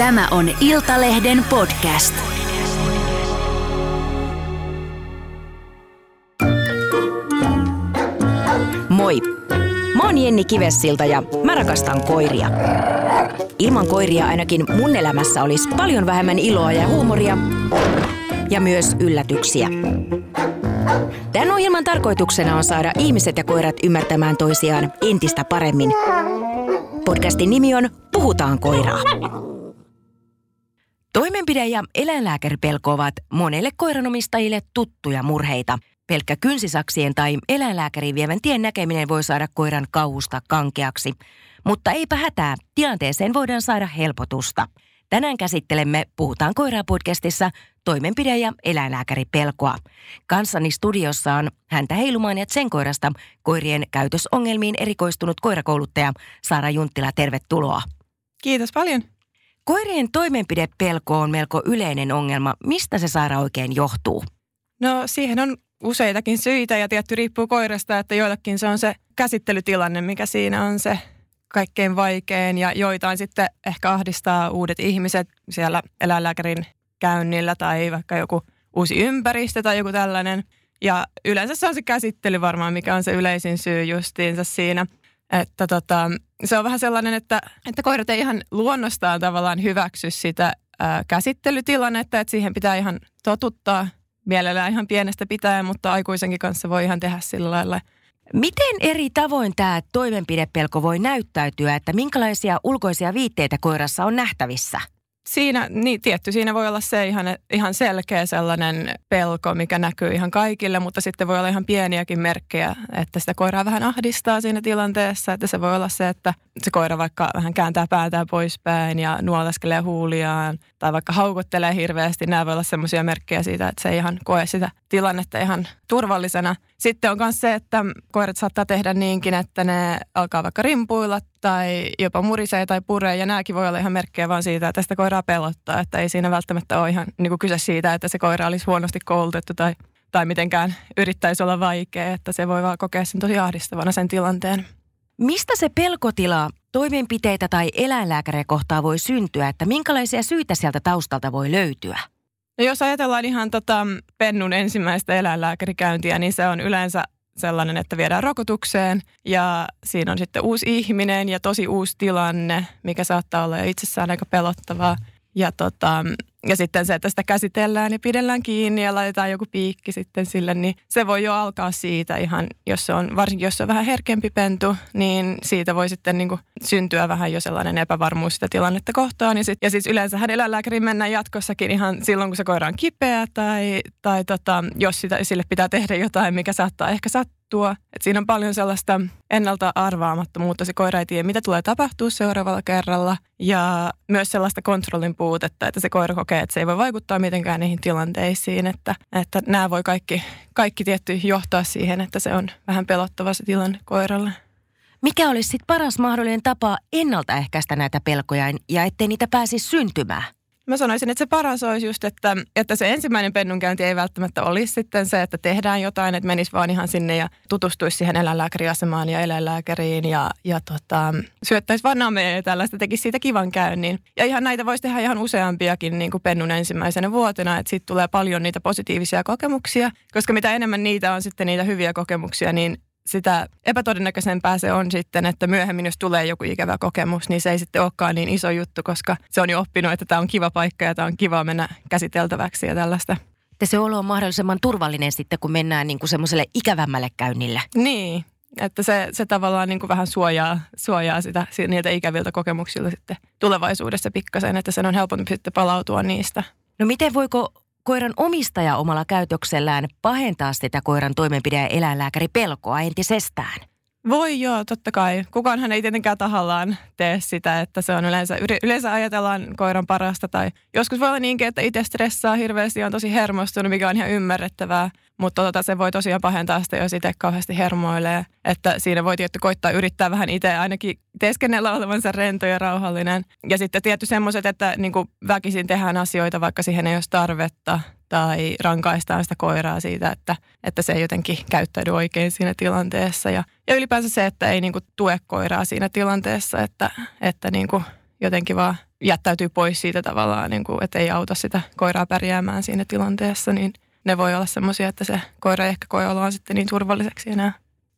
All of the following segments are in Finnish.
Tämä on Iltalehden podcast. Moi! Mä oon Jenni Kivessilta ja mä rakastan koiria. Ilman koiria ainakin mun elämässä olisi paljon vähemmän iloa ja huumoria ja myös yllätyksiä. Tämän ohjelman tarkoituksena on saada ihmiset ja koirat ymmärtämään toisiaan entistä paremmin. Podcastin nimi on Puhutaan koiraa. Toimenpide- ja eläinlääkäripelko ovat monelle koiranomistajille tuttuja murheita. Pelkkä kynsisaksien tai eläinlääkärin vievän tien näkeminen voi saada koiran kauhusta kankeaksi. Mutta eipä hätää, tilanteeseen voidaan saada helpotusta. Tänään käsittelemme Puhutaan koiraa podcastissa toimenpide- ja eläinlääkäripelkoa. Kanssani studiossa on häntä heilumaan ja sen koirasta koirien käytösongelmiin erikoistunut koirakouluttaja Saara Junttila. Tervetuloa. Kiitos paljon. Koirien toimenpidepelko on melko yleinen ongelma. Mistä se saara oikein johtuu? No siihen on useitakin syitä ja tietty riippuu koirasta, että joillekin se on se käsittelytilanne, mikä siinä on se kaikkein vaikein ja joitain sitten ehkä ahdistaa uudet ihmiset siellä eläinlääkärin käynnillä tai vaikka joku uusi ympäristö tai joku tällainen. Ja yleensä se on se käsittely varmaan, mikä on se yleisin syy justiinsa siinä. Että tota, se on vähän sellainen, että, että koirat ei ihan luonnostaan tavallaan hyväksy sitä ää, käsittelytilannetta, että siihen pitää ihan totuttaa mielellään ihan pienestä pitäen, mutta aikuisenkin kanssa voi ihan tehdä sillä lailla. Miten eri tavoin tämä toimenpidepelko voi näyttäytyä, että minkälaisia ulkoisia viitteitä koirassa on nähtävissä? Siinä, niin tietty, siinä voi olla se ihan, ihan selkeä sellainen pelko, mikä näkyy ihan kaikille, mutta sitten voi olla ihan pieniäkin merkkejä, että sitä koiraa vähän ahdistaa siinä tilanteessa. Että se voi olla se, että se koira vaikka vähän kääntää päätään poispäin ja nuoleskelee huuliaan tai vaikka haukottelee hirveästi. Nämä voi olla semmoisia merkkejä siitä, että se ei ihan koe sitä tilannetta ihan turvallisena. Sitten on myös se, että koirat saattaa tehdä niinkin, että ne alkaa vaikka rimpuilla tai jopa murisee tai puree. Ja nämäkin voi olla ihan merkkejä vaan siitä, että sitä koiraa pelottaa. Että ei siinä välttämättä ole ihan niin kuin kyse siitä, että se koira olisi huonosti koulutettu tai, tai mitenkään yrittäisi olla vaikea. Että se voi vaan kokea sen tosi ahdistavana sen tilanteen. Mistä se pelkotila toimenpiteitä tai eläinlääkäriä kohtaa voi syntyä, että minkälaisia syitä sieltä taustalta voi löytyä? No jos ajatellaan ihan tota Pennun ensimmäistä eläinlääkärikäyntiä, niin se on yleensä sellainen, että viedään rokotukseen ja siinä on sitten uusi ihminen ja tosi uusi tilanne, mikä saattaa olla jo itsessään aika pelottavaa. Ja, tota, ja sitten se, että sitä käsitellään ja pidellään kiinni ja laitetaan joku piikki sitten sille, niin se voi jo alkaa siitä ihan, jos se on, varsinkin jos se on vähän herkempi pentu, niin siitä voi sitten niin kuin syntyä vähän jo sellainen epävarmuus sitä tilannetta kohtaan. Ja, sit, ja siis yleensä eläinlääkäriin mennään jatkossakin ihan silloin, kun se koira on kipeä tai, tai tota, jos sitä, sille pitää tehdä jotain, mikä saattaa ehkä sattua tuo. Et siinä on paljon sellaista ennalta arvaamattomuutta. Se koira ei tiedä, mitä tulee tapahtua seuraavalla kerralla. Ja myös sellaista kontrollin puutetta, että se koira kokee, että se ei voi vaikuttaa mitenkään niihin tilanteisiin. Että, että nämä voi kaikki, kaikki tietty johtaa siihen, että se on vähän pelottava se tilanne koiralle. Mikä olisi sitten paras mahdollinen tapa ennaltaehkäistä näitä pelkoja ja ettei niitä pääsisi syntymään? Mä sanoisin, että se paras olisi just, että, että se ensimmäinen pennunkäynti ei välttämättä olisi sitten se, että tehdään jotain, että menisi vaan ihan sinne ja tutustuisi siihen eläinlääkäriasemaan ja eläinlääkäriin ja, ja tota, syöttäisi vaan namea ja tällaista, tekisi siitä kivan käynnin. Ja ihan näitä voisi tehdä ihan useampiakin niin kuin pennun ensimmäisenä vuotena, että siitä tulee paljon niitä positiivisia kokemuksia, koska mitä enemmän niitä on sitten niitä hyviä kokemuksia, niin sitä epätodennäköisempää se on sitten, että myöhemmin jos tulee joku ikävä kokemus, niin se ei sitten olekaan niin iso juttu, koska se on jo oppinut, että tämä on kiva paikka ja tämä on kiva mennä käsiteltäväksi ja tällaista. Ja se olo on mahdollisimman turvallinen sitten, kun mennään niin kuin semmoiselle ikävämmälle käynnille. Niin, että se, se tavallaan niin kuin vähän suojaa, suojaa sitä, niiltä ikäviltä kokemuksilta sitten tulevaisuudessa pikkasen, että sen on helpompi sitten palautua niistä. No miten voiko koiran omistaja omalla käytöksellään pahentaa sitä koiran toimenpide- ja eläinlääkäri pelkoa entisestään? Voi joo, totta kai. Kukaanhan ei tietenkään tahallaan tee sitä, että se on yleensä, yleensä ajatellaan koiran parasta tai joskus voi olla niinkin, että itse stressaa hirveästi ja on tosi hermostunut, mikä on ihan ymmärrettävää. Mutta tota, se voi tosiaan pahentaa sitä, jos itse kauheasti hermoilee. Että siinä voi tietty koittaa yrittää vähän itse ainakin teeskennellä olevansa rento ja rauhallinen. Ja sitten tietty semmoiset, että niin väkisin tehdään asioita, vaikka siihen ei olisi tarvetta tai rankaistaan sitä koiraa siitä, että, että se ei jotenkin käyttäydy oikein siinä tilanteessa. Ja, ja ylipäänsä se, että ei niin kuin tue koiraa siinä tilanteessa, että, että niin kuin jotenkin vaan jättäytyy pois siitä tavallaan, niin kuin, että ei auta sitä koiraa pärjäämään siinä tilanteessa, niin ne voi olla semmoisia, että se koira ei ehkä koe oloa sitten niin turvalliseksi enää.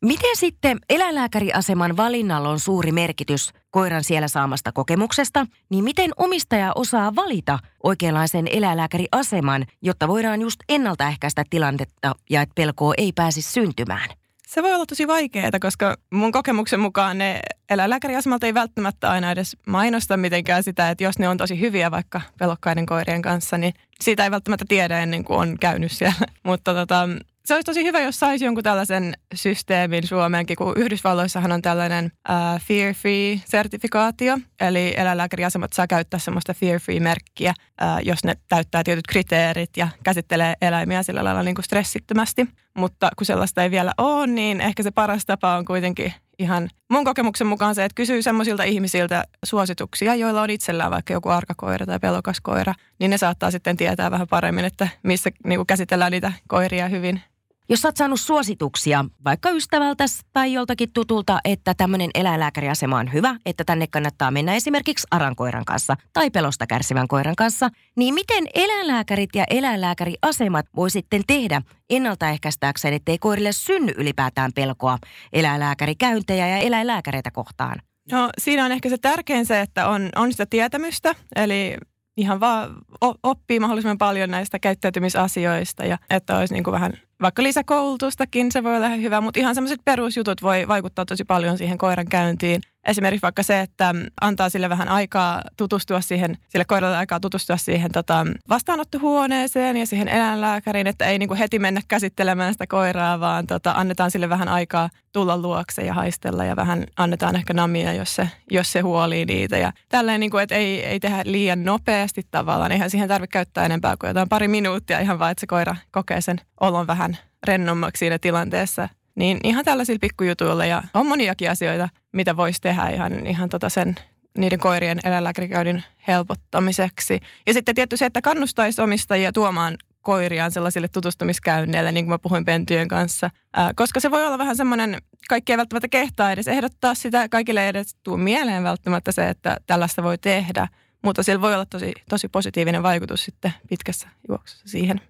Miten sitten eläinlääkäriaseman valinnalla on suuri merkitys koiran siellä saamasta kokemuksesta, niin miten omistaja osaa valita oikeanlaisen eläinlääkäriaseman, jotta voidaan just ennaltaehkäistä tilannetta ja että pelkoa ei pääsisi syntymään? Se voi olla tosi vaikeaa, koska mun kokemuksen mukaan ne eläinlääkäriasemalta ei välttämättä aina edes mainosta mitenkään sitä, että jos ne on tosi hyviä vaikka pelokkaiden koirien kanssa, niin siitä ei välttämättä tiedä ennen kuin on käynyt siellä. Mutta tota, se olisi tosi hyvä, jos saisi jonkun tällaisen systeemin Suomeenkin, kun Yhdysvalloissahan on tällainen uh, fear-free-sertifikaatio, eli eläinlääkäriasemat saa käyttää semmoista fear-free-merkkiä, uh, jos ne täyttää tietyt kriteerit ja käsittelee eläimiä sillä lailla niin kuin stressittömästi. Mutta kun sellaista ei vielä ole, niin ehkä se paras tapa on kuitenkin ihan mun kokemuksen mukaan se, että kysyy semmoisilta ihmisiltä suosituksia, joilla on itsellään vaikka joku arkakoira tai pelokas koira, niin ne saattaa sitten tietää vähän paremmin, että missä niin käsitellään niitä koiria hyvin jos olet saanut suosituksia vaikka ystävältä tai joltakin tutulta, että tämmöinen eläinlääkäriasema on hyvä, että tänne kannattaa mennä esimerkiksi arankoiran kanssa tai pelosta kärsivän koiran kanssa, niin miten eläinlääkärit ja eläinlääkäriasemat voi sitten tehdä ennaltaehkäistääkseen, ettei koirille synny ylipäätään pelkoa eläinlääkärikäyntejä ja eläinlääkäreitä kohtaan? No siinä on ehkä se tärkein se, että on, on sitä tietämystä, eli ihan vaan oppii mahdollisimman paljon näistä käyttäytymisasioista ja että olisi niin kuin vähän vaikka lisäkoulutustakin, se voi olla hyvä, mutta ihan semmoiset perusjutut voi vaikuttaa tosi paljon siihen koiran käyntiin. Esimerkiksi vaikka se, että antaa sille vähän aikaa tutustua siihen, sille koiralle aikaa tutustua siihen tota, vastaanottohuoneeseen ja siihen eläinlääkäriin, että ei niinku heti mennä käsittelemään sitä koiraa, vaan tota, annetaan sille vähän aikaa tulla luokse ja haistella ja vähän annetaan ehkä namia, jos se, jos se huolii niitä. Ja tälleen, niinku, että ei, ei tehdä liian nopeasti tavallaan, eihän siihen tarvitse käyttää enempää kuin jotain pari minuuttia ihan vaan, että se koira kokee sen olon vähän rennommaksi siinä tilanteessa niin ihan tällaisilla pikkujutuilla ja on moniakin asioita, mitä voisi tehdä ihan, ihan tota sen niiden koirien eläinlääkärikäynnin helpottamiseksi. Ja sitten tietty se, että kannustaisi omistajia tuomaan koiriaan sellaisille tutustumiskäynneille, niin kuin mä puhuin pentyjen kanssa. Ää, koska se voi olla vähän semmoinen, kaikki ei välttämättä kehtaa edes ehdottaa sitä, kaikille ei edes tuu mieleen välttämättä se, että tällaista voi tehdä. Mutta sillä voi olla tosi, tosi positiivinen vaikutus sitten pitkässä juoksussa siihen.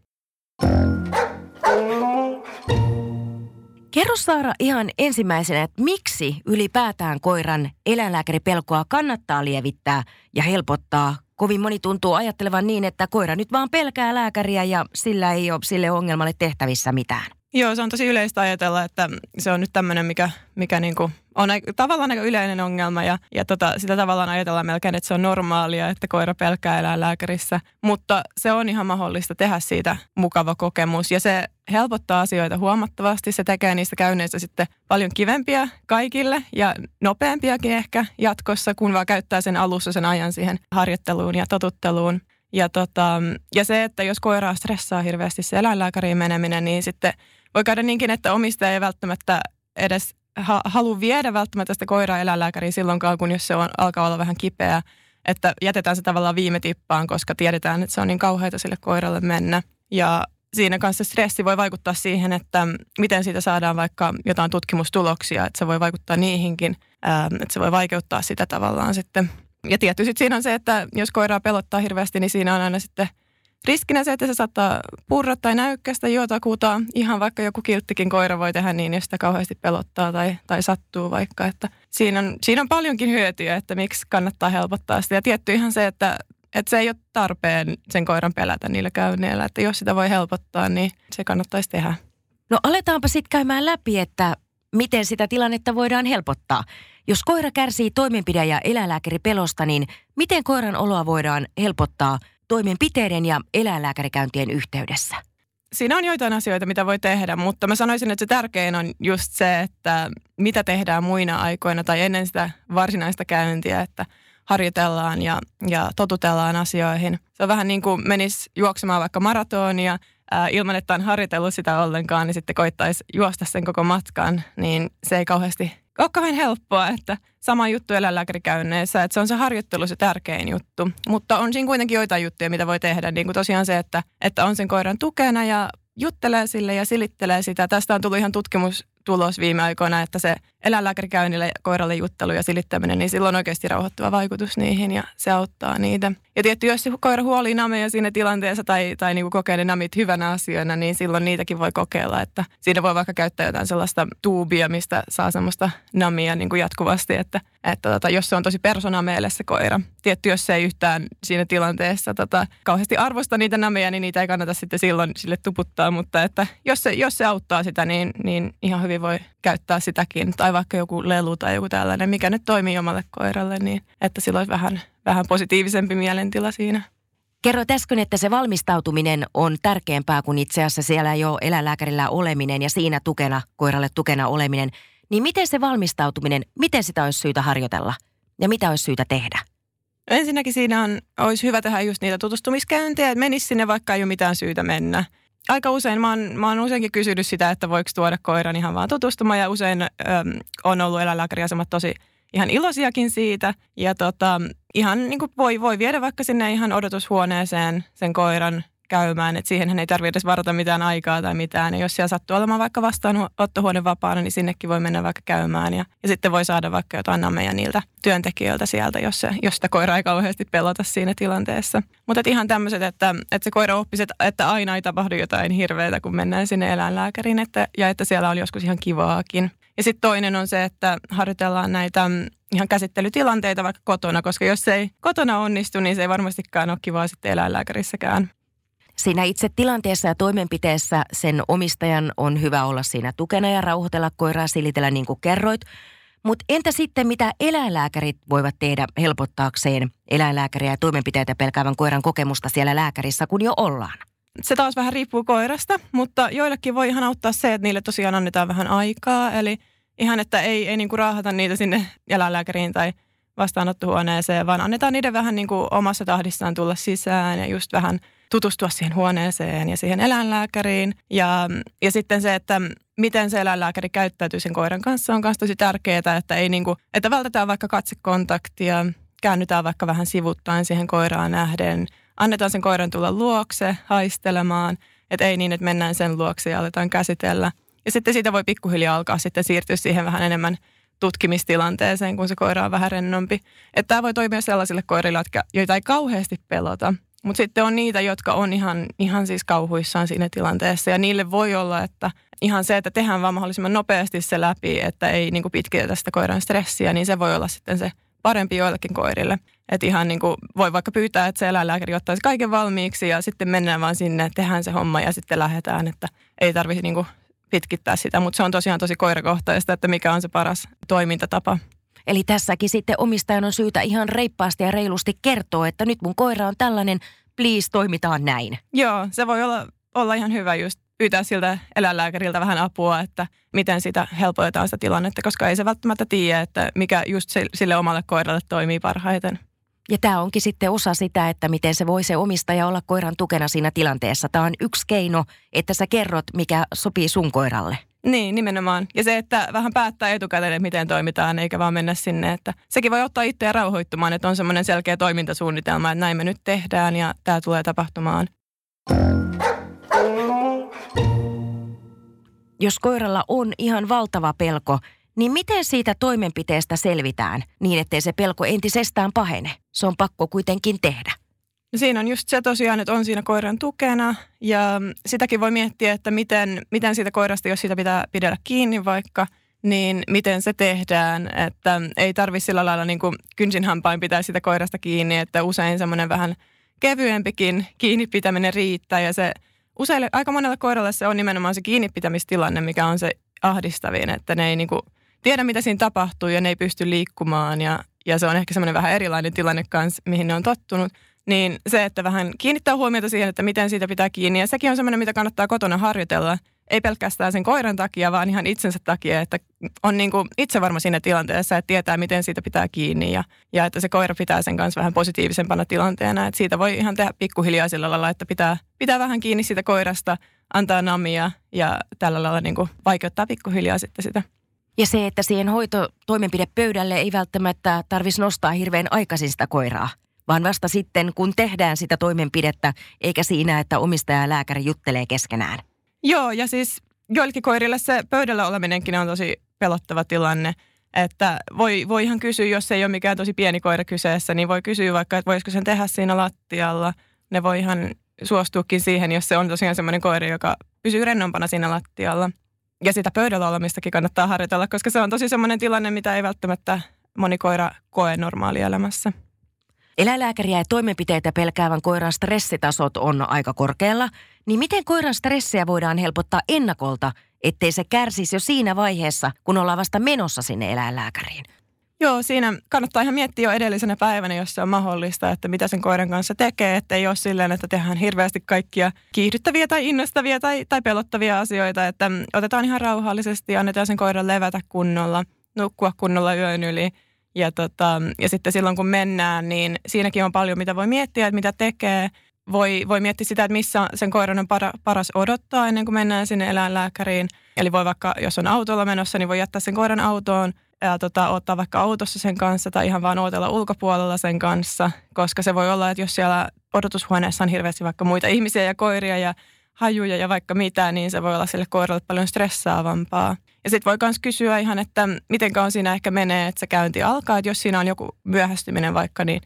Kerro Saara ihan ensimmäisenä, että miksi ylipäätään koiran eläinlääkäripelkoa kannattaa lievittää ja helpottaa? Kovin moni tuntuu ajattelevan niin, että koira nyt vaan pelkää lääkäriä ja sillä ei ole sille ongelmalle tehtävissä mitään. Joo, se on tosi yleistä ajatella, että se on nyt tämmöinen, mikä, mikä niinku on aika, tavallaan aika yleinen ongelma ja, ja tota, sitä tavallaan ajatellaan melkein, että se on normaalia, että koira pelkää eläinlääkärissä. Mutta se on ihan mahdollista tehdä siitä mukava kokemus ja se helpottaa asioita huomattavasti. Se tekee niistä käynneistä sitten paljon kivempiä kaikille ja nopeampiakin ehkä jatkossa, kun vaan käyttää sen alussa sen ajan siihen harjoitteluun ja totutteluun. Ja, tota, ja se, että jos koiraa stressaa hirveästi se eläinlääkäriin meneminen, niin sitten voi käydä niinkin, että omistaja ei välttämättä edes ha- halua viedä välttämättä sitä koiraa eläinlääkäriin silloinkaan, kun jos se on, alkaa olla vähän kipeä. Että jätetään se tavallaan viime tippaan, koska tiedetään, että se on niin kauheita sille koiralle mennä. Ja siinä kanssa stressi voi vaikuttaa siihen, että miten siitä saadaan vaikka jotain tutkimustuloksia, että se voi vaikuttaa niihinkin, että se voi vaikeuttaa sitä tavallaan sitten. Ja tietysti siinä on se, että jos koiraa pelottaa hirveästi, niin siinä on aina sitten – Riskinä se, että se saattaa purra tai näykkästä jotakuta. Ihan vaikka joku kilttikin koira voi tehdä niin, jos sitä kauheasti pelottaa tai, tai sattuu vaikka. Että siinä, on, siinä on paljonkin hyötyä, että miksi kannattaa helpottaa sitä. Ja tietty ihan se, että, että se ei ole tarpeen sen koiran pelätä niillä käynneillä. Että jos sitä voi helpottaa, niin se kannattaisi tehdä. No aletaanpa sitten käymään läpi, että miten sitä tilannetta voidaan helpottaa. Jos koira kärsii toimenpide- ja eläinlääkäripelosta, niin miten koiran oloa voidaan helpottaa – toimenpiteiden ja eläinlääkärikäyntien yhteydessä? Siinä on joitain asioita, mitä voi tehdä, mutta mä sanoisin, että se tärkein on just se, että mitä tehdään muina aikoina tai ennen sitä varsinaista käyntiä, että harjoitellaan ja, ja totutellaan asioihin. Se on vähän niin kuin menisi juoksemaan vaikka maratonia ää, ilman, että on harjoitellut sitä ollenkaan, niin sitten koittaisi juosta sen koko matkan, niin se ei kauheasti ole kauhean helppoa, että sama juttu eläinlääkärikäynneissä, että se on se harjoittelu se tärkein juttu. Mutta on siinä kuitenkin joitain juttuja, mitä voi tehdä, niin kuin tosiaan se, että, että on sen koiran tukena ja juttelee sille ja silittelee sitä. Tästä on tullut ihan tutkimustulos viime aikoina, että se eläinlääkärikäynnille, koiralle juttelu ja silittäminen, niin silloin on oikeasti rauhoittava vaikutus niihin ja se auttaa niitä. Ja tietty, jos koira huolii nameja siinä tilanteessa tai, tai niin kuin kokee ne namit hyvänä asioina, niin silloin niitäkin voi kokeilla. Että siinä voi vaikka käyttää jotain sellaista tuubia, mistä saa semmoista namia niin kuin jatkuvasti, että, että tota, jos se on tosi persona se koira. Tietty, jos se ei yhtään siinä tilanteessa tota, kauheasti arvosta niitä nameja, niin niitä ei kannata sitten silloin sille tuputtaa, mutta että jos se, jos se auttaa sitä, niin, niin ihan hyvin voi käyttää sitäkin. Tai vaikka joku lelu tai joku tällainen, mikä nyt toimii omalle koiralle, niin että sillä olisi vähän, vähän positiivisempi mielentila siinä. Kerroit äsken, että se valmistautuminen on tärkeämpää kuin itse asiassa siellä jo eläinlääkärillä oleminen ja siinä tukena, koiralle tukena oleminen. Niin miten se valmistautuminen, miten sitä olisi syytä harjoitella ja mitä olisi syytä tehdä? Ensinnäkin siinä on, olisi hyvä tehdä just niitä tutustumiskäyntejä, että menisi sinne vaikka ei ole mitään syytä mennä. Aika usein, mä oon, mä oon useinkin kysynyt sitä, että voiko tuoda koiran ihan vaan tutustumaan ja usein äm, on ollut eläinlääkäriasemat tosi ihan iloisiakin siitä. Ja tota, ihan niin kuin voi, voi viedä vaikka sinne ihan odotushuoneeseen sen koiran käymään, että siihen ei tarvitse edes varata mitään aikaa tai mitään. Ja jos siellä sattuu olemaan vaikka vastaanottohuone vapaana, niin sinnekin voi mennä vaikka käymään. Ja, ja sitten voi saada vaikka jotain nameja niiltä työntekijöiltä sieltä, jos, se, jos sitä koiraa ei kauheasti pelota siinä tilanteessa. Mutta ihan tämmöiset, että, että se koira oppisi, että, että aina ei tapahdu jotain hirveätä, kun mennään sinne eläinlääkäriin, että, ja että siellä on joskus ihan kivaakin. Ja sitten toinen on se, että harjoitellaan näitä ihan käsittelytilanteita vaikka kotona, koska jos se ei kotona onnistu, niin se ei varmastikaan ole kivaa sitten eläinlääkärissäkään. Siinä itse tilanteessa ja toimenpiteessä sen omistajan on hyvä olla siinä tukena ja rauhoitella koiraa silitellä niin kuin kerroit. Mutta entä sitten mitä eläinlääkärit voivat tehdä helpottaakseen eläinlääkäriä ja toimenpiteitä pelkäävän koiran kokemusta siellä lääkärissä, kun jo ollaan? Se taas vähän riippuu koirasta, mutta joillekin voi ihan auttaa se, että niille tosiaan annetaan vähän aikaa. Eli ihan, että ei, ei niinku raahata niitä sinne eläinlääkäriin tai vastaanottohuoneeseen, vaan annetaan niiden vähän niin kuin omassa tahdissaan tulla sisään ja just vähän – tutustua siihen huoneeseen ja siihen eläinlääkäriin. Ja, ja sitten se, että miten se eläinlääkäri käyttäytyy sen koiran kanssa on myös tosi tärkeää, että, ei niinku, että vältetään vaikka katsekontaktia, käännytään vaikka vähän sivuttain siihen koiraan nähden, annetaan sen koiran tulla luokse haistelemaan, että ei niin, että mennään sen luokse ja aletaan käsitellä. Ja sitten siitä voi pikkuhiljaa alkaa sitten siirtyä siihen vähän enemmän tutkimistilanteeseen, kun se koira on vähän rennompi. Että tämä voi toimia sellaisille koirille, joita ei kauheasti pelota, mutta sitten on niitä, jotka on ihan, ihan siis kauhuissaan siinä tilanteessa ja niille voi olla, että ihan se, että tehdään vaan mahdollisimman nopeasti se läpi, että ei niin kuin pitkitetä sitä koiran stressiä, niin se voi olla sitten se parempi joillekin koirille. Että ihan niin kuin voi vaikka pyytää, että se eläinlääkäri ottaisi kaiken valmiiksi ja sitten mennään vaan sinne, tehdään se homma ja sitten lähdetään, että ei tarvitse niin kuin pitkittää sitä, mutta se on tosiaan tosi koirakohtaista, että mikä on se paras toimintatapa. Eli tässäkin sitten omistajan on syytä ihan reippaasti ja reilusti kertoa, että nyt mun koira on tällainen, please toimitaan näin. Joo, se voi olla, olla ihan hyvä just pyytää siltä eläinlääkäriltä vähän apua, että miten sitä helpotetaan sitä tilannetta, koska ei se välttämättä tiedä, että mikä just sille omalle koiralle toimii parhaiten. Ja tämä onkin sitten osa sitä, että miten se voi se omistaja olla koiran tukena siinä tilanteessa. Tämä on yksi keino, että sä kerrot, mikä sopii sun koiralle. Niin, nimenomaan. Ja se, että vähän päättää etukäteen, että miten toimitaan, eikä vaan mennä sinne. Että sekin voi ottaa itseä rauhoittumaan, että on semmoinen selkeä toimintasuunnitelma, että näin me nyt tehdään ja tämä tulee tapahtumaan. Jos koiralla on ihan valtava pelko, niin miten siitä toimenpiteestä selvitään niin, ettei se pelko entisestään pahene? Se on pakko kuitenkin tehdä. Siinä on just se tosiaan, että on siinä koiran tukena. Ja sitäkin voi miettiä, että miten, miten siitä koirasta, jos siitä pitää pidellä kiinni vaikka, niin miten se tehdään, että ei tarvitse sillä lailla niin kuin kynsin hampain pitää sitä koirasta kiinni, että usein semmoinen vähän kevyempikin kiinni pitäminen riittää. Ja se useille, aika monella koiralle se on nimenomaan se kiinnipitämistilanne, mikä on se ahdistavin, että ne ei niin kuin tiedä, mitä siinä tapahtuu ja ne ei pysty liikkumaan. Ja, ja se on ehkä semmoinen vähän erilainen tilanne kanssa, mihin ne on tottunut niin se, että vähän kiinnittää huomiota siihen, että miten siitä pitää kiinni. Ja sekin on semmoinen, mitä kannattaa kotona harjoitella. Ei pelkästään sen koiran takia, vaan ihan itsensä takia, että on niin kuin itse varma siinä tilanteessa, että tietää, miten siitä pitää kiinni. Ja, ja että se koira pitää sen kanssa vähän positiivisempana tilanteena. Että siitä voi ihan tehdä pikkuhiljaa sillä lailla, että pitää, pitää vähän kiinni siitä koirasta, antaa namia ja tällä lailla niin kuin vaikeuttaa pikkuhiljaa sitten sitä. Ja se, että siihen hoitotoimenpidepöydälle ei välttämättä tarvitsisi nostaa hirveän aikaisin sitä koiraa vaan vasta sitten, kun tehdään sitä toimenpidettä, eikä siinä, että omistaja ja lääkäri juttelee keskenään. Joo, ja siis joillekin koirille se pöydällä oleminenkin on tosi pelottava tilanne. Että voi, voi ihan kysyä, jos ei ole mikään tosi pieni koira kyseessä, niin voi kysyä vaikka, että voisiko sen tehdä siinä lattialla. Ne voi ihan suostuukin siihen, jos se on tosiaan semmoinen koira, joka pysyy rennompana siinä lattialla. Ja sitä pöydällä olemistakin kannattaa harjoitella, koska se on tosi semmoinen tilanne, mitä ei välttämättä moni koira koe normaalielämässä. Eläinlääkäriä ja toimenpiteitä pelkäävän koiran stressitasot on aika korkealla, niin miten koiran stressiä voidaan helpottaa ennakolta, ettei se kärsisi jo siinä vaiheessa, kun ollaan vasta menossa sinne eläinlääkäriin? Joo, siinä kannattaa ihan miettiä jo edellisenä päivänä, jos se on mahdollista, että mitä sen koiran kanssa tekee, että ei ole silleen, että tehdään hirveästi kaikkia kiihdyttäviä tai innostavia tai, tai pelottavia asioita, että otetaan ihan rauhallisesti ja annetaan sen koiran levätä kunnolla, nukkua kunnolla yön yli – ja, tota, ja sitten silloin kun mennään, niin siinäkin on paljon, mitä voi miettiä, että mitä tekee. Voi, voi miettiä sitä, että missä sen koiran on para, paras odottaa ennen kuin mennään sinne eläinlääkäriin. Eli voi vaikka, jos on autolla menossa, niin voi jättää sen koiran autoon ja tota, ottaa vaikka autossa sen kanssa tai ihan vaan odotella ulkopuolella sen kanssa. Koska se voi olla, että jos siellä odotushuoneessa on hirveästi vaikka muita ihmisiä ja koiria ja hajuja ja vaikka mitä, niin se voi olla sille koiralle paljon stressaavampaa. Ja sitten voi myös kysyä ihan, että miten kauan siinä ehkä menee, että se käynti alkaa. Että jos siinä on joku myöhästyminen vaikka, niin,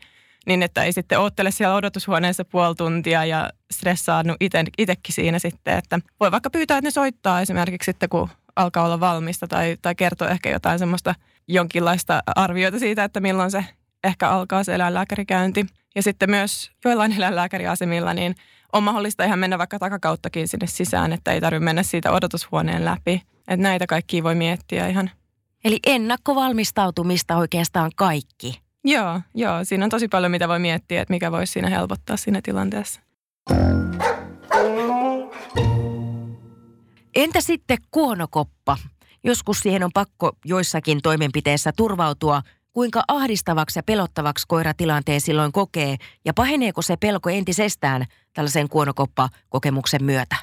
niin että ei sitten oottele siellä odotushuoneessa puoli tuntia ja stressaannut itsekin siinä sitten. Että voi vaikka pyytää, että ne soittaa esimerkiksi sitten, kun alkaa olla valmista tai, tai kertoo ehkä jotain semmoista jonkinlaista arviota siitä, että milloin se ehkä alkaa se eläinlääkärikäynti. Ja sitten myös joillain eläinlääkäriasemilla, niin on mahdollista ihan mennä vaikka takakauttakin sinne sisään, että ei tarvitse mennä siitä odotushuoneen läpi. Että näitä kaikkia voi miettiä ihan. Eli ennakkovalmistautumista oikeastaan kaikki. Joo, joo. Siinä on tosi paljon, mitä voi miettiä, että mikä voisi siinä helpottaa siinä tilanteessa. Entä sitten kuonokoppa? Joskus siihen on pakko joissakin toimenpiteissä turvautua. Kuinka ahdistavaksi ja pelottavaksi koiratilanteen silloin kokee ja paheneeko se pelko entisestään tällaisen kuonokoppa-kokemuksen myötä?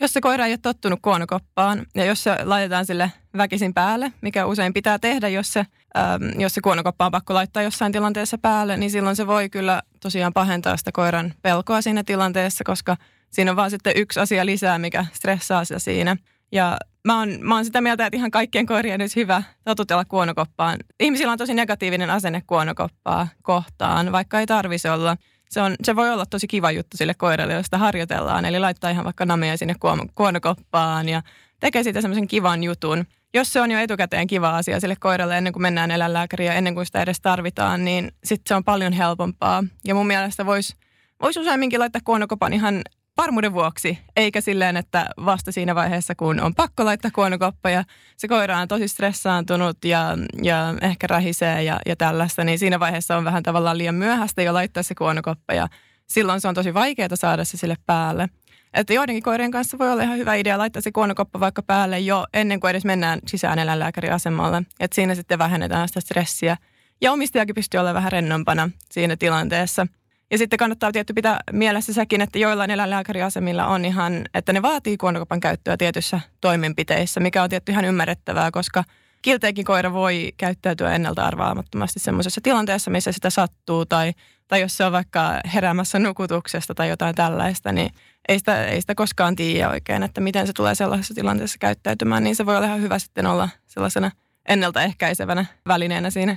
Jos se koira ei ole tottunut kuonokoppaan ja jos se laitetaan sille väkisin päälle, mikä usein pitää tehdä, jos se, ähm, jos se kuonokoppa on pakko laittaa jossain tilanteessa päälle, niin silloin se voi kyllä tosiaan pahentaa sitä koiran pelkoa siinä tilanteessa, koska siinä on vaan sitten yksi asia lisää, mikä stressaa sitä siinä. Ja mä oon, mä oon sitä mieltä, että ihan kaikkien koirien olisi hyvä totutella kuonokoppaan. Ihmisillä on tosi negatiivinen asenne kuonokoppaa kohtaan, vaikka ei tarvisi olla – se, on, se voi olla tosi kiva juttu sille koiralle, josta harjoitellaan. Eli laittaa ihan vaikka namia sinne kuonokoppaan ja tekee siitä semmoisen kivan jutun. Jos se on jo etukäteen kiva asia sille koiralle ennen kuin mennään eläinlääkäriin ja ennen kuin sitä edes tarvitaan, niin sitten se on paljon helpompaa. Ja mun mielestä voisi vois useamminkin laittaa kuonokopan ihan varmuuden vuoksi, eikä silleen, että vasta siinä vaiheessa, kun on pakko laittaa kuonokoppa ja se koira on tosi stressaantunut ja, ja ehkä rähisee ja, ja tällaista, niin siinä vaiheessa on vähän tavallaan liian myöhäistä jo laittaa se kuonokoppa ja silloin se on tosi vaikeaa saada se sille päälle. Että joidenkin koirien kanssa voi olla ihan hyvä idea laittaa se kuonokoppa vaikka päälle jo ennen kuin edes mennään sisään eläinlääkäriasemalle. Että siinä sitten vähennetään sitä stressiä. Ja omistajakin pystyy olemaan vähän rennompana siinä tilanteessa – ja sitten kannattaa tietty pitää mielessä sekin, että joillain eläinlääkäriasemilla on ihan, että ne vaatii kuonokopan käyttöä tietyissä toimenpiteissä, mikä on tietty ihan ymmärrettävää, koska kilteikin koira voi käyttäytyä ennalta arvaamattomasti semmoisessa tilanteessa, missä sitä sattuu tai, tai jos se on vaikka heräämässä nukutuksesta tai jotain tällaista, niin ei sitä, ei sitä koskaan tiedä oikein, että miten se tulee sellaisessa tilanteessa käyttäytymään, niin se voi olla ihan hyvä sitten olla sellaisena ennaltaehkäisevänä välineenä siinä.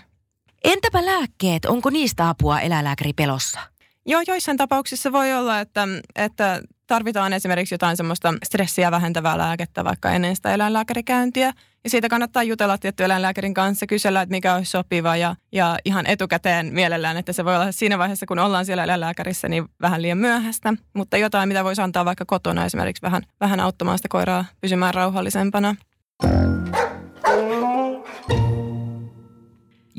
Entäpä lääkkeet, onko niistä apua eläinlääkäripelossa? Joo, joissain tapauksissa voi olla, että, että tarvitaan esimerkiksi jotain semmoista stressiä vähentävää lääkettä vaikka ennen sitä eläinlääkärikäyntiä. Ja siitä kannattaa jutella tietty eläinlääkärin kanssa, kysellä, että mikä olisi sopiva ja, ja ihan etukäteen mielellään, että se voi olla siinä vaiheessa, kun ollaan siellä eläinlääkärissä, niin vähän liian myöhäistä. Mutta jotain, mitä voisi antaa vaikka kotona esimerkiksi vähän, vähän auttamaan sitä koiraa pysymään rauhallisempana.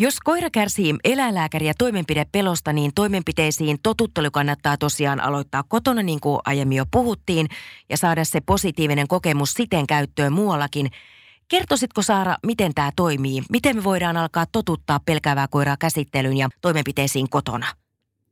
Jos koira kärsii eläinlääkäriä toimenpidepelosta, niin toimenpiteisiin totuttelu kannattaa tosiaan aloittaa kotona, niin kuin aiemmin jo puhuttiin, ja saada se positiivinen kokemus siten käyttöön muuallakin. Kertoisitko Saara, miten tämä toimii? Miten me voidaan alkaa totuttaa pelkäävää koiraa käsittelyyn ja toimenpiteisiin kotona?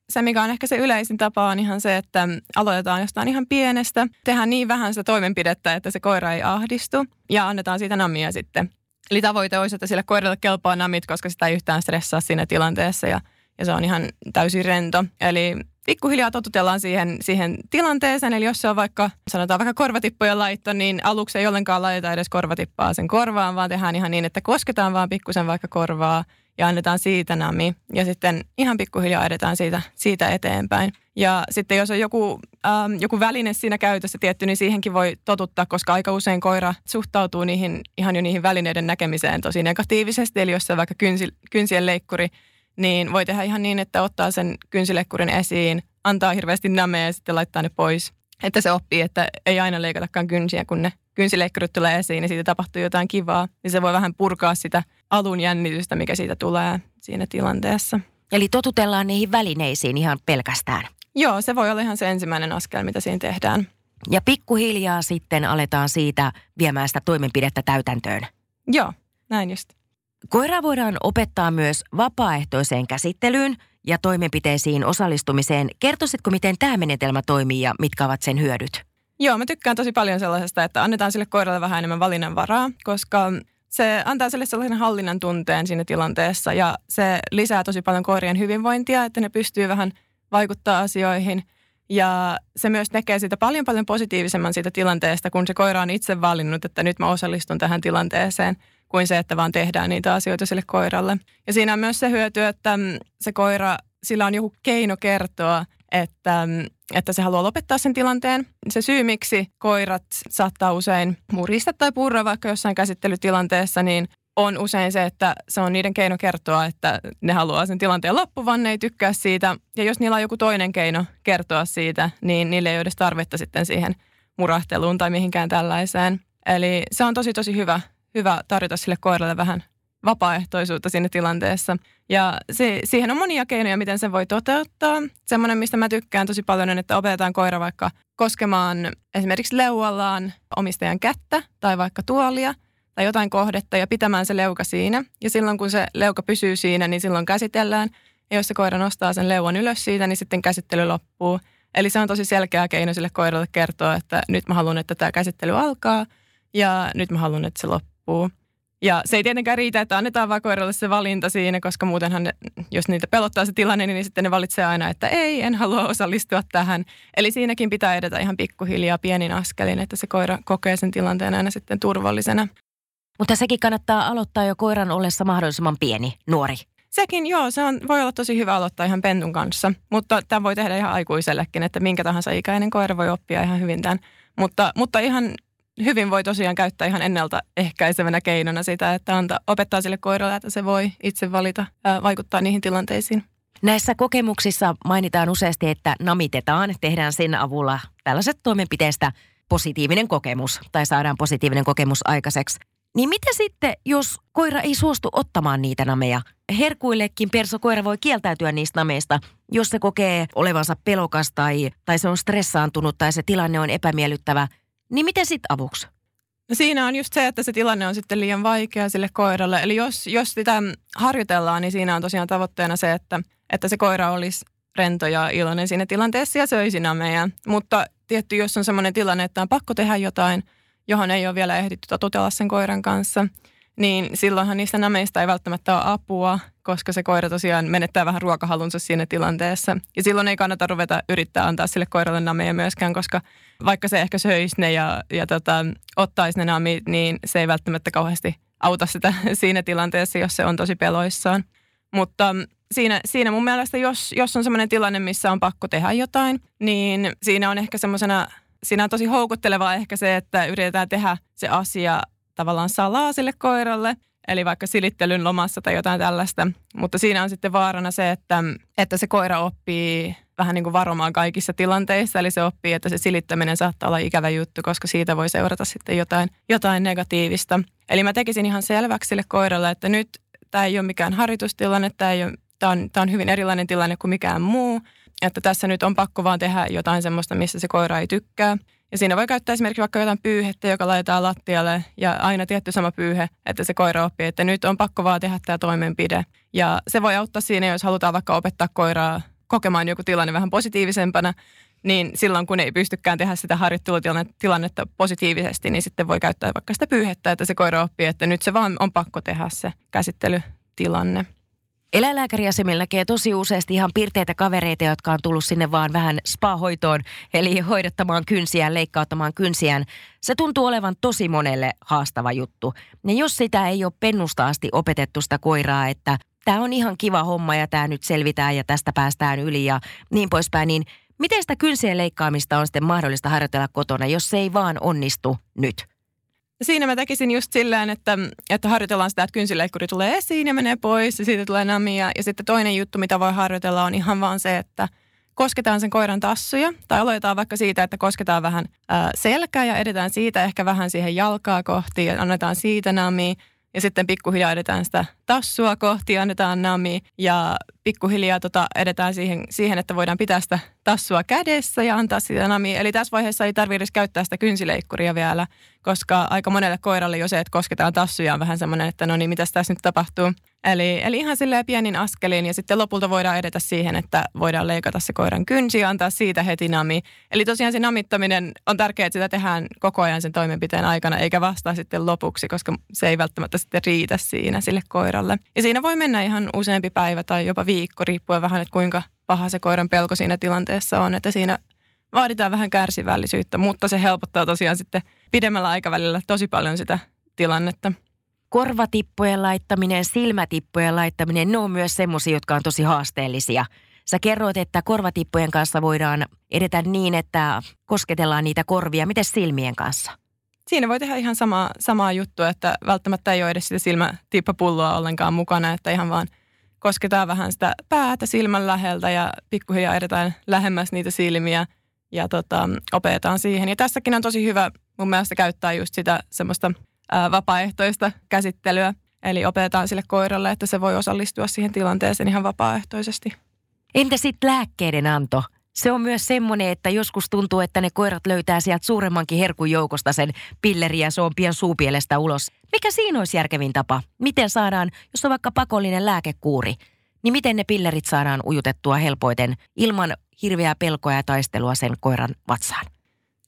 se, mikä on ehkä se yleisin tapa, on ihan se, että aloitetaan jostain ihan pienestä. Tehdään niin vähän sitä toimenpidettä, että se koira ei ahdistu ja annetaan siitä namia sitten. Eli tavoite olisi, että sille koiralle kelpaa namit, koska sitä ei yhtään stressaa siinä tilanteessa ja, ja se on ihan täysin rento. Eli pikkuhiljaa totutellaan siihen, siihen tilanteeseen. Eli jos se on vaikka, sanotaan vaikka korvatippujen laitto, niin aluksi ei ollenkaan laita edes korvatippaa sen korvaan, vaan tehdään ihan niin, että kosketaan vaan pikkusen vaikka korvaa ja annetaan siitä nami. Ja sitten ihan pikkuhiljaa edetään siitä, siitä eteenpäin. Ja sitten jos on joku, ähm, joku väline siinä käytössä tietty, niin siihenkin voi totuttaa, koska aika usein koira suhtautuu niihin, ihan jo niihin välineiden näkemiseen tosi negatiivisesti. Eli jos on vaikka kynsi, kynsien leikkuri, niin voi tehdä ihan niin, että ottaa sen kynsilekkurin esiin, antaa hirveästi namea ja sitten laittaa ne pois. Että se oppii, että ei aina leikatakaan kynsiä, kun ne kynsileikkurit tulee esiin ja siitä tapahtuu jotain kivaa. Niin se voi vähän purkaa sitä alun jännitystä, mikä siitä tulee siinä tilanteessa. Eli totutellaan niihin välineisiin ihan pelkästään. Joo, se voi olla ihan se ensimmäinen askel, mitä siinä tehdään. Ja pikkuhiljaa sitten aletaan siitä viemään sitä toimenpidettä täytäntöön. Joo, näin just. Koiraa voidaan opettaa myös vapaaehtoiseen käsittelyyn ja toimenpiteisiin osallistumiseen. Kertoisitko, miten tämä menetelmä toimii ja mitkä ovat sen hyödyt? Joo, mä tykkään tosi paljon sellaisesta, että annetaan sille koiralle vähän enemmän valinnanvaraa, koska se antaa sille sellaisen hallinnan tunteen siinä tilanteessa ja se lisää tosi paljon koirien hyvinvointia, että ne pystyy vähän vaikuttaa asioihin. Ja se myös tekee siitä paljon paljon positiivisemman siitä tilanteesta, kun se koira on itse valinnut, että nyt mä osallistun tähän tilanteeseen – kuin se, että vaan tehdään niitä asioita sille koiralle. Ja siinä on myös se hyöty, että se koira, sillä on joku keino kertoa, että, mm, että se haluaa lopettaa sen tilanteen. Se syy, miksi koirat saattaa usein murista tai purra vaikka jossain käsittelytilanteessa, niin on usein se, että se on niiden keino kertoa, että ne haluaa sen tilanteen loppuvan, ne ei tykkää siitä. Ja jos niillä on joku toinen keino kertoa siitä, niin niille ei ole edes tarvetta sitten siihen murahteluun tai mihinkään tällaiseen. Eli se on tosi tosi hyvä hyvä tarjota sille koiralle vähän vapaaehtoisuutta siinä tilanteessa. Ja se, siihen on monia keinoja, miten se voi toteuttaa. Semmoinen, mistä mä tykkään tosi paljon, on, että opetetaan koira vaikka koskemaan esimerkiksi leuallaan omistajan kättä tai vaikka tuolia tai jotain kohdetta ja pitämään se leuka siinä. Ja silloin, kun se leuka pysyy siinä, niin silloin käsitellään. Ja jos se koira nostaa sen leuan ylös siitä, niin sitten käsittely loppuu. Eli se on tosi selkeä keino sille koiralle kertoa, että nyt mä haluan, että tämä käsittely alkaa ja nyt mä haluan, että se loppuu. Ja se ei tietenkään riitä, että annetaan vaan koiralle se valinta siinä, koska muutenhan, ne, jos niitä pelottaa se tilanne, niin sitten ne valitsee aina, että ei, en halua osallistua tähän. Eli siinäkin pitää edetä ihan pikkuhiljaa pienin askelin, että se koira kokee sen tilanteen aina sitten turvallisena. Mutta sekin kannattaa aloittaa jo koiran ollessa mahdollisimman pieni, nuori. Sekin, joo, se on, voi olla tosi hyvä aloittaa ihan pentun kanssa, mutta tämä voi tehdä ihan aikuisellekin, että minkä tahansa ikäinen koira voi oppia ihan hyvin tämän. Mutta, mutta ihan hyvin voi tosiaan käyttää ihan ennaltaehkäisevänä keinona sitä, että antaa, opettaa sille koiralle, että se voi itse valita ää, vaikuttaa niihin tilanteisiin. Näissä kokemuksissa mainitaan useasti, että namitetaan, tehdään sen avulla tällaiset toimenpiteestä positiivinen kokemus tai saadaan positiivinen kokemus aikaiseksi. Niin mitä sitten, jos koira ei suostu ottamaan niitä nameja? Herkuillekin persokoira voi kieltäytyä niistä nameista, jos se kokee olevansa pelokas tai, tai se on stressaantunut tai se tilanne on epämiellyttävä – niin miten sitten avuksi? No siinä on just se, että se tilanne on sitten liian vaikea sille koiralle. Eli jos, jos sitä harjoitellaan, niin siinä on tosiaan tavoitteena se, että, että se koira olisi rento ja iloinen siinä tilanteessa ja söisi nameja. Mutta tietty, jos on sellainen tilanne, että on pakko tehdä jotain, johon ei ole vielä ehditty totutella sen koiran kanssa – niin silloinhan niistä nameista ei välttämättä ole apua, koska se koira tosiaan menettää vähän ruokahalunsa siinä tilanteessa. Ja silloin ei kannata ruveta yrittää antaa sille koiralle nameja myöskään, koska vaikka se ehkä söisi ne ja, ja tota, ottaisi ne namit, niin se ei välttämättä kauheasti auta sitä siinä tilanteessa, jos se on tosi peloissaan. Mutta siinä, siinä mun mielestä, jos, jos on sellainen tilanne, missä on pakko tehdä jotain, niin siinä on ehkä semmoisena, siinä on tosi houkuttelevaa ehkä se, että yritetään tehdä se asia tavallaan salaa sille koiralle, eli vaikka silittelyn lomassa tai jotain tällaista. Mutta siinä on sitten vaarana se, että, että se koira oppii vähän niin kuin varomaan kaikissa tilanteissa. Eli se oppii, että se silittäminen saattaa olla ikävä juttu, koska siitä voi seurata sitten jotain, jotain negatiivista. Eli mä tekisin ihan selväksi sille koiralle, että nyt tämä ei ole mikään harjoitustilanne, tämä, tämä, on, tämä on hyvin erilainen tilanne kuin mikään muu. Että tässä nyt on pakko vaan tehdä jotain semmoista, missä se koira ei tykkää. Ja siinä voi käyttää esimerkiksi vaikka jotain pyyhettä, joka laitetaan lattialle ja aina tietty sama pyyhe, että se koira oppii, että nyt on pakko vaan tehdä tämä toimenpide. Ja se voi auttaa siinä, jos halutaan vaikka opettaa koiraa kokemaan joku tilanne vähän positiivisempana, niin silloin kun ei pystykään tehdä sitä harjoittelutilannetta positiivisesti, niin sitten voi käyttää vaikka sitä pyyhettä, että se koira oppii, että nyt se vaan on pakko tehdä se käsittelytilanne. Eläinlääkäriasemilla näkee tosi useasti ihan pirteitä kavereita, jotka on tullut sinne vaan vähän spa-hoitoon, eli hoidattamaan kynsiään, leikkauttamaan kynsiään. Se tuntuu olevan tosi monelle haastava juttu. Ja jos sitä ei ole pennusta asti opetettu sitä koiraa, että tämä on ihan kiva homma ja tämä nyt selvitään ja tästä päästään yli ja niin poispäin, niin miten sitä kynsien leikkaamista on sitten mahdollista harjoitella kotona, jos se ei vaan onnistu nyt? Siinä mä tekisin just silleen, että, että harjoitellaan sitä, että kynsileikkuri tulee esiin ja menee pois ja siitä tulee namia. Ja sitten toinen juttu, mitä voi harjoitella, on ihan vaan se, että kosketaan sen koiran tassuja. Tai aloitetaan vaikka siitä, että kosketaan vähän ää, selkää ja edetään siitä ehkä vähän siihen jalkaa kohti ja annetaan siitä namia. Ja sitten pikkuhiljaa edetään sitä tassua kohti, annetaan nami ja pikkuhiljaa tota edetään siihen, siihen, että voidaan pitää sitä tassua kädessä ja antaa sitä nami. Eli tässä vaiheessa ei tarvitse edes käyttää sitä kynsileikkuria vielä, koska aika monelle koiralle jo se, että kosketaan tassuja on vähän semmoinen, että no niin, mitä tässä nyt tapahtuu. Eli, eli ihan silleen pienin askelin ja sitten lopulta voidaan edetä siihen, että voidaan leikata se koiran kynsi ja antaa siitä heti nami. Eli tosiaan se namittaminen on tärkeää, että sitä tehdään koko ajan sen toimenpiteen aikana eikä vasta sitten lopuksi, koska se ei välttämättä sitten riitä siinä sille koiralle. Ja siinä voi mennä ihan useampi päivä tai jopa viikko, riippuen vähän, että kuinka paha se koiran pelko siinä tilanteessa on, että siinä vaaditaan vähän kärsivällisyyttä, mutta se helpottaa tosiaan sitten pidemmällä aikavälillä tosi paljon sitä tilannetta. Korvatippujen laittaminen, silmätippujen laittaminen, ne on myös semmoisia, jotka on tosi haasteellisia. Sä kerroit, että korvatippujen kanssa voidaan edetä niin, että kosketellaan niitä korvia. Miten silmien kanssa? Siinä voi tehdä ihan sama, samaa juttua, että välttämättä ei ole edes sitä silmätippapulloa ollenkaan mukana, että ihan vaan kosketaan vähän sitä päätä silmän läheltä ja pikkuhiljaa edetään lähemmäs niitä silmiä ja tota, opetetaan siihen. Ja tässäkin on tosi hyvä mun mielestä käyttää just sitä semmoista ää, vapaaehtoista käsittelyä. Eli opetetaan sille koiralle, että se voi osallistua siihen tilanteeseen ihan vapaaehtoisesti. Entä sitten lääkkeiden anto? Se on myös semmoinen, että joskus tuntuu, että ne koirat löytää sieltä suuremmankin herkun joukosta sen pilleri ja se on pian suupielestä ulos. Mikä siinä olisi järkevin tapa? Miten saadaan, jos on vaikka pakollinen lääkekuuri, niin miten ne pillerit saadaan ujutettua helpoiten ilman hirveää pelkoa ja taistelua sen koiran vatsaan?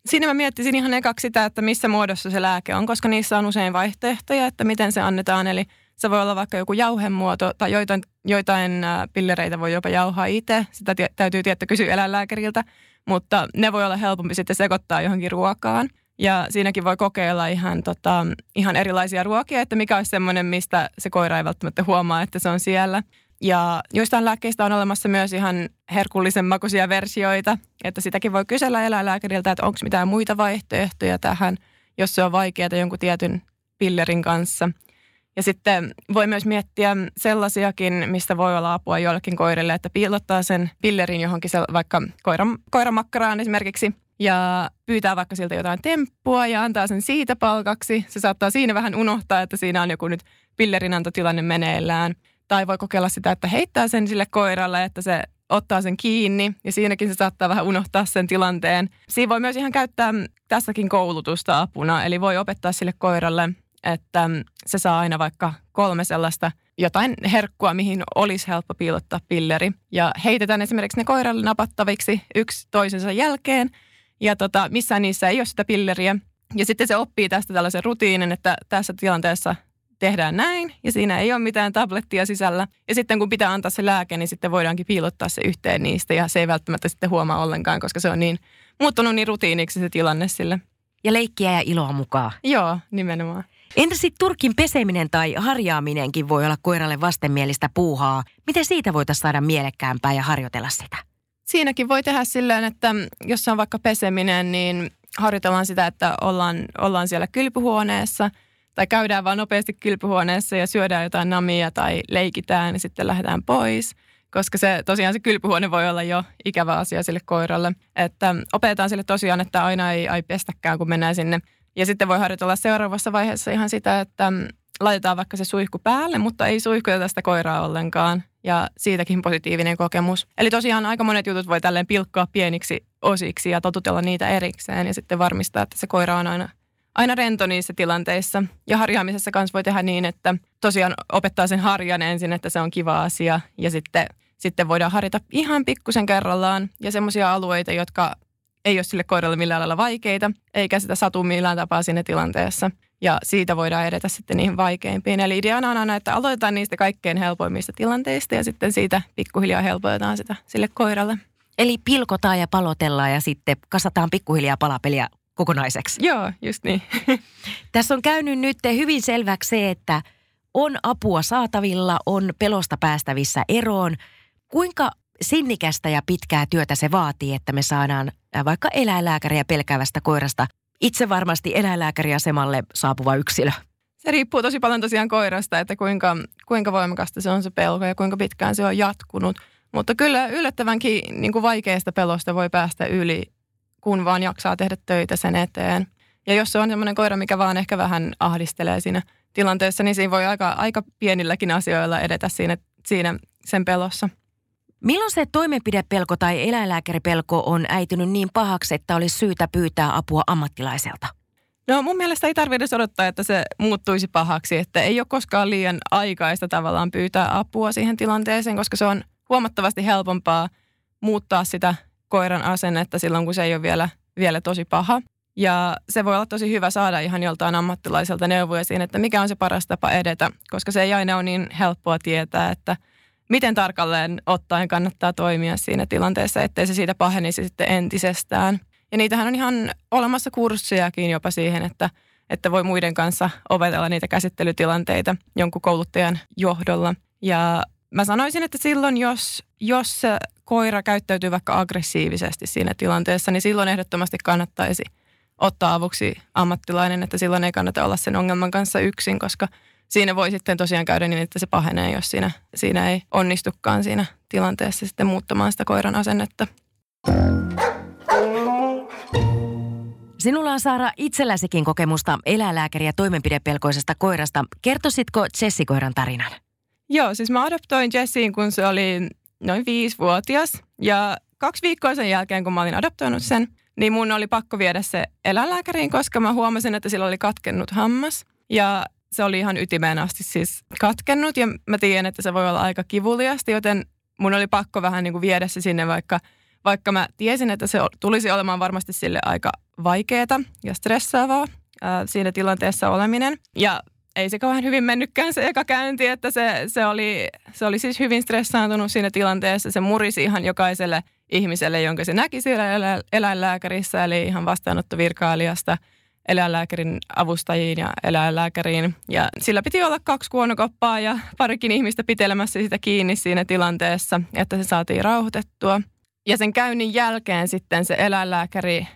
Siinä mä miettisin ihan ekaksi sitä, että missä muodossa se lääke on, koska niissä on usein vaihtoehtoja, että miten se annetaan. Eli se voi olla vaikka joku jauhemuoto tai joitain, joitain pillereitä voi jopa jauhaa itse. Sitä t- täytyy tietää kysyä eläinlääkäriltä, mutta ne voi olla helpompi sitten sekoittaa johonkin ruokaan. Ja siinäkin voi kokeilla ihan, tota, ihan erilaisia ruokia, että mikä olisi semmoinen, mistä se koira ei välttämättä huomaa, että se on siellä. Ja joistain lääkkeistä on olemassa myös ihan herkullisen makuisia versioita, että sitäkin voi kysellä eläinlääkäriltä, että onko mitään muita vaihtoehtoja tähän, jos se on vaikeaa jonkun tietyn pillerin kanssa. Ja sitten voi myös miettiä sellaisiakin, mistä voi olla apua joillekin koirille, että piilottaa sen pillerin johonkin vaikka koiran, koiramakkaraan esimerkiksi ja pyytää vaikka siltä jotain temppua ja antaa sen siitä palkaksi. Se saattaa siinä vähän unohtaa, että siinä on joku nyt pillerinantotilanne meneillään. Tai voi kokeilla sitä, että heittää sen sille koiralle, että se ottaa sen kiinni ja siinäkin se saattaa vähän unohtaa sen tilanteen. Siinä voi myös ihan käyttää tässäkin koulutusta apuna, eli voi opettaa sille koiralle, että se saa aina vaikka kolme sellaista jotain herkkua, mihin olisi helppo piilottaa pilleri. Ja heitetään esimerkiksi ne koiralle napattaviksi yksi toisensa jälkeen ja tota, missään niissä ei ole sitä pilleriä. Ja sitten se oppii tästä tällaisen rutiinin, että tässä tilanteessa tehdään näin ja siinä ei ole mitään tablettia sisällä. Ja sitten kun pitää antaa se lääke, niin sitten voidaankin piilottaa se yhteen niistä ja se ei välttämättä sitten huomaa ollenkaan, koska se on niin muuttunut niin rutiiniksi se tilanne sille. Ja leikkiä ja iloa mukaan. Joo, nimenomaan. Entä sitten turkin peseminen tai harjaaminenkin voi olla koiralle vastenmielistä puuhaa? Miten siitä voitaisiin saada mielekkäämpää ja harjoitella sitä? Siinäkin voi tehdä silleen, että jos on vaikka peseminen, niin harjoitellaan sitä, että ollaan, ollaan siellä kylpyhuoneessa – tai käydään vaan nopeasti kylpyhuoneessa ja syödään jotain namia tai leikitään ja sitten lähdetään pois. Koska se tosiaan se kylpyhuone voi olla jo ikävä asia sille koiralle. Että opetetaan sille tosiaan, että aina ei, ei pestäkään, kun mennään sinne. Ja sitten voi harjoitella seuraavassa vaiheessa ihan sitä, että laitetaan vaikka se suihku päälle, mutta ei suihkuteta sitä koiraa ollenkaan. Ja siitäkin positiivinen kokemus. Eli tosiaan aika monet jutut voi tälleen pilkkoa pieniksi osiksi ja totutella niitä erikseen ja sitten varmistaa, että se koira on aina aina rento niissä tilanteissa. Ja harjaamisessa kanssa voi tehdä niin, että tosiaan opettaa sen harjan ensin, että se on kiva asia. Ja sitten, sitten voidaan harjata ihan pikkusen kerrallaan. Ja semmoisia alueita, jotka ei ole sille koiralle millään lailla vaikeita, eikä sitä satu millään tapaa siinä tilanteessa. Ja siitä voidaan edetä sitten niihin vaikeimpiin. Eli ideana on aina, että aloitetaan niistä kaikkein helpoimmista tilanteista ja sitten siitä pikkuhiljaa helpotetaan sitä sille koiralle. Eli pilkotaan ja palotellaan ja sitten kasataan pikkuhiljaa palapeliä kokonaiseksi. Joo, just niin. Tässä on käynyt nyt hyvin selväksi se, että on apua saatavilla, on pelosta päästävissä eroon. Kuinka sinnikästä ja pitkää työtä se vaatii, että me saadaan vaikka eläinlääkäriä pelkäävästä koirasta itse varmasti eläinlääkäriasemalle saapuva yksilö? Se riippuu tosi paljon tosiaan koirasta, että kuinka, kuinka voimakasta se on se pelko ja kuinka pitkään se on jatkunut. Mutta kyllä yllättävänkin niin kuin vaikeasta pelosta voi päästä yli, kun vaan jaksaa tehdä töitä sen eteen. Ja jos se on semmoinen koira, mikä vaan ehkä vähän ahdistelee siinä tilanteessa, niin siinä voi aika, aika pienilläkin asioilla edetä siinä, siinä sen pelossa. Milloin se toimenpidepelko tai eläinlääkäripelko on äitynyt niin pahaksi, että olisi syytä pyytää apua ammattilaiselta? No mun mielestä ei tarvitse odottaa, että se muuttuisi pahaksi, että ei ole koskaan liian aikaista tavallaan pyytää apua siihen tilanteeseen, koska se on huomattavasti helpompaa muuttaa sitä koiran asennetta silloin, kun se ei ole vielä, vielä tosi paha. Ja se voi olla tosi hyvä saada ihan joltain ammattilaiselta neuvoja siinä, että mikä on se paras tapa edetä, koska se ei aina ole niin helppoa tietää, että miten tarkalleen ottaen kannattaa toimia siinä tilanteessa, ettei se siitä pahenisi sitten entisestään. Ja niitähän on ihan olemassa kurssejakin jopa siihen, että, että voi muiden kanssa opetella niitä käsittelytilanteita jonkun kouluttajan johdolla. Ja mä sanoisin, että silloin jos, jos se koira käyttäytyy vaikka aggressiivisesti siinä tilanteessa, niin silloin ehdottomasti kannattaisi ottaa avuksi ammattilainen, että silloin ei kannata olla sen ongelman kanssa yksin, koska siinä voi sitten tosiaan käydä niin, että se pahenee, jos siinä, siinä ei onnistukaan siinä tilanteessa sitten muuttamaan sitä koiran asennetta. Sinulla on Saara itselläsikin kokemusta eläinlääkäriä toimenpidepelkoisesta koirasta. Kertoisitko Jessi-koiran tarinan? Joo, siis mä adoptoin Jessiin, kun se oli noin viisivuotias. Ja kaksi viikkoa sen jälkeen, kun mä olin adoptoinut sen, niin mun oli pakko viedä se eläinlääkäriin, koska mä huomasin, että sillä oli katkennut hammas. Ja se oli ihan ytimeen asti siis katkennut ja mä tiedän, että se voi olla aika kivuliasti, joten mun oli pakko vähän niin kuin viedä se sinne, vaikka, vaikka mä tiesin, että se tulisi olemaan varmasti sille aika vaikeaa ja stressaavaa ää, siinä tilanteessa oleminen. Ja ei se kauhean hyvin mennytkään se eka käynti, että se, se, oli, se oli siis hyvin stressaantunut siinä tilanteessa. Se murisi ihan jokaiselle ihmiselle, jonka se näki siellä eläinlääkärissä, eli ihan vastaanottovirkailijasta eläinlääkärin avustajiin ja eläinlääkäriin. Ja sillä piti olla kaksi kuonokoppaa ja parikin ihmistä pitelemässä sitä kiinni siinä tilanteessa, että se saatiin rauhoitettua. Ja sen käynnin jälkeen sitten se eläinlääkäri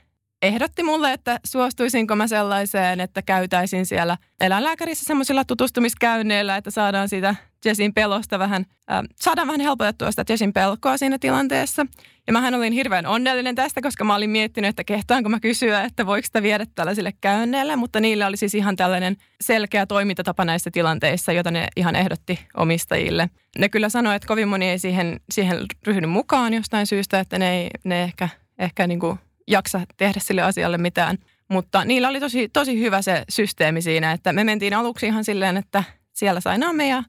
ehdotti mulle, että suostuisinko mä sellaiseen, että käytäisin siellä eläinlääkärissä semmoisilla tutustumiskäynneillä, että saadaan siitä Jessin pelosta vähän, äh, saadaan vähän helpotettua sitä Jessin pelkoa siinä tilanteessa. Ja mähän olin hirveän onnellinen tästä, koska mä olin miettinyt, että kehtaanko mä kysyä, että voiko sitä viedä tällaisille käynneille, mutta niillä oli siis ihan tällainen selkeä toimintatapa näissä tilanteissa, jota ne ihan ehdotti omistajille. Ne kyllä sanoi, että kovin moni ei siihen, siihen ryhdy mukaan jostain syystä, että ne, ei, ne ehkä, ehkä niin kuin jaksa tehdä sille asialle mitään. Mutta niillä oli tosi, tosi hyvä se systeemi siinä, että me mentiin aluksi ihan silleen, että siellä sai nameja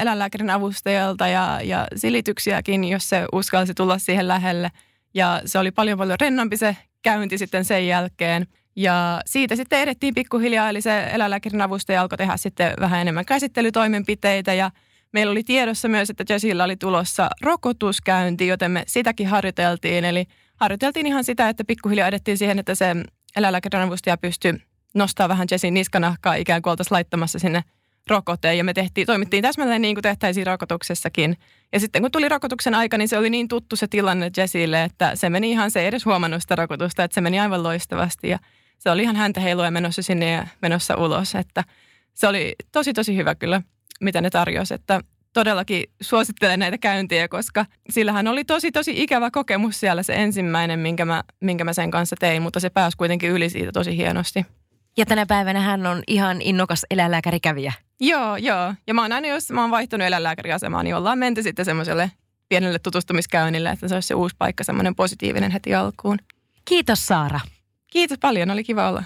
eläinlääkärin avustajalta ja, ja silityksiäkin, jos se uskalsi tulla siihen lähelle. Ja se oli paljon paljon rennompi se käynti sitten sen jälkeen. Ja siitä sitten edettiin pikkuhiljaa, eli se eläinlääkärin avustaja alkoi tehdä sitten vähän enemmän käsittelytoimenpiteitä ja meillä oli tiedossa myös, että Jessillä oli tulossa rokotuskäynti, joten me sitäkin harjoiteltiin. Eli harjoiteltiin ihan sitä, että pikkuhiljaa edettiin siihen, että se eläinlääkärin avustaja pystyi nostaa vähän Jessin niskanahkaa ikään kuin oltaisiin laittamassa sinne rokote. Ja me tehtiin, toimittiin täsmälleen niin kuin tehtäisiin rokotuksessakin. Ja sitten kun tuli rokotuksen aika, niin se oli niin tuttu se tilanne Jessille, että se meni ihan, se ei edes huomannut sitä rokotusta, että se meni aivan loistavasti. Ja se oli ihan häntä heilua menossa sinne ja menossa ulos. Että se oli tosi tosi hyvä kyllä, mitä ne tarjosi. Että todellakin suosittelen näitä käyntiä, koska sillähän oli tosi tosi ikävä kokemus siellä se ensimmäinen, minkä mä, minkä mä sen kanssa tein, mutta se pääsi kuitenkin yli siitä tosi hienosti. Ja tänä päivänä hän on ihan innokas eläinlääkärikävijä. Joo, joo. Ja mä oon aina, jos mä oon vaihtunut eläinlääkäriasemaan, niin ollaan menty sitten semmoiselle pienelle tutustumiskäynnille, että se olisi se uusi paikka, semmoinen positiivinen heti alkuun. Kiitos Saara. Kiitos paljon, oli kiva olla.